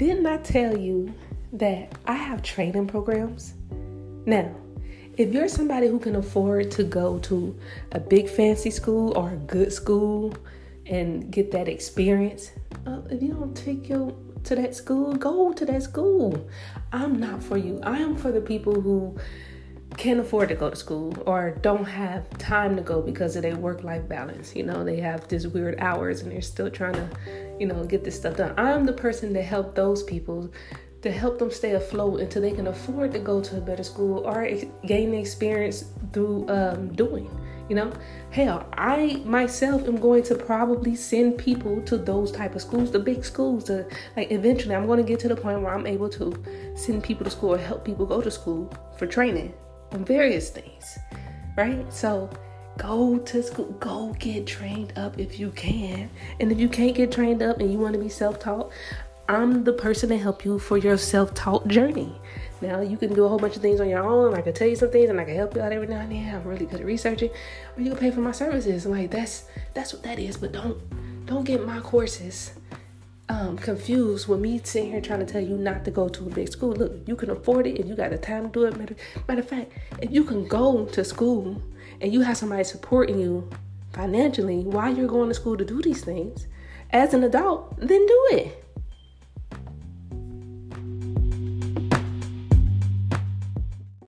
didn't I tell you that I have training programs? Now, if you're somebody who can afford to go to a big fancy school or a good school and get that experience, uh, if you don't take your to that school, go to that school. I'm not for you. I am for the people who can't afford to go to school or don't have time to go because of their work life balance. You know, they have these weird hours and they're still trying to, you know, get this stuff done. I'm the person to help those people to help them stay afloat until they can afford to go to a better school or gain experience through um, doing. You know, hell, I myself am going to probably send people to those type of schools, the big schools. To like eventually, I'm going to get to the point where I'm able to send people to school or help people go to school for training on various things, right? So go to school, go get trained up if you can. And if you can't get trained up and you want to be self taught, I'm the person to help you for your self taught journey. Now you can do a whole bunch of things on your own. I can tell you some things and I can help you out every now and then. I'm really good at researching. Or you can pay for my services. Like that's that's what that is. But don't don't get my courses um, confused with me sitting here trying to tell you not to go to a big school. Look, you can afford it if you got the time to do it. Matter, matter of fact, if you can go to school and you have somebody supporting you financially while you're going to school to do these things, as an adult, then do it.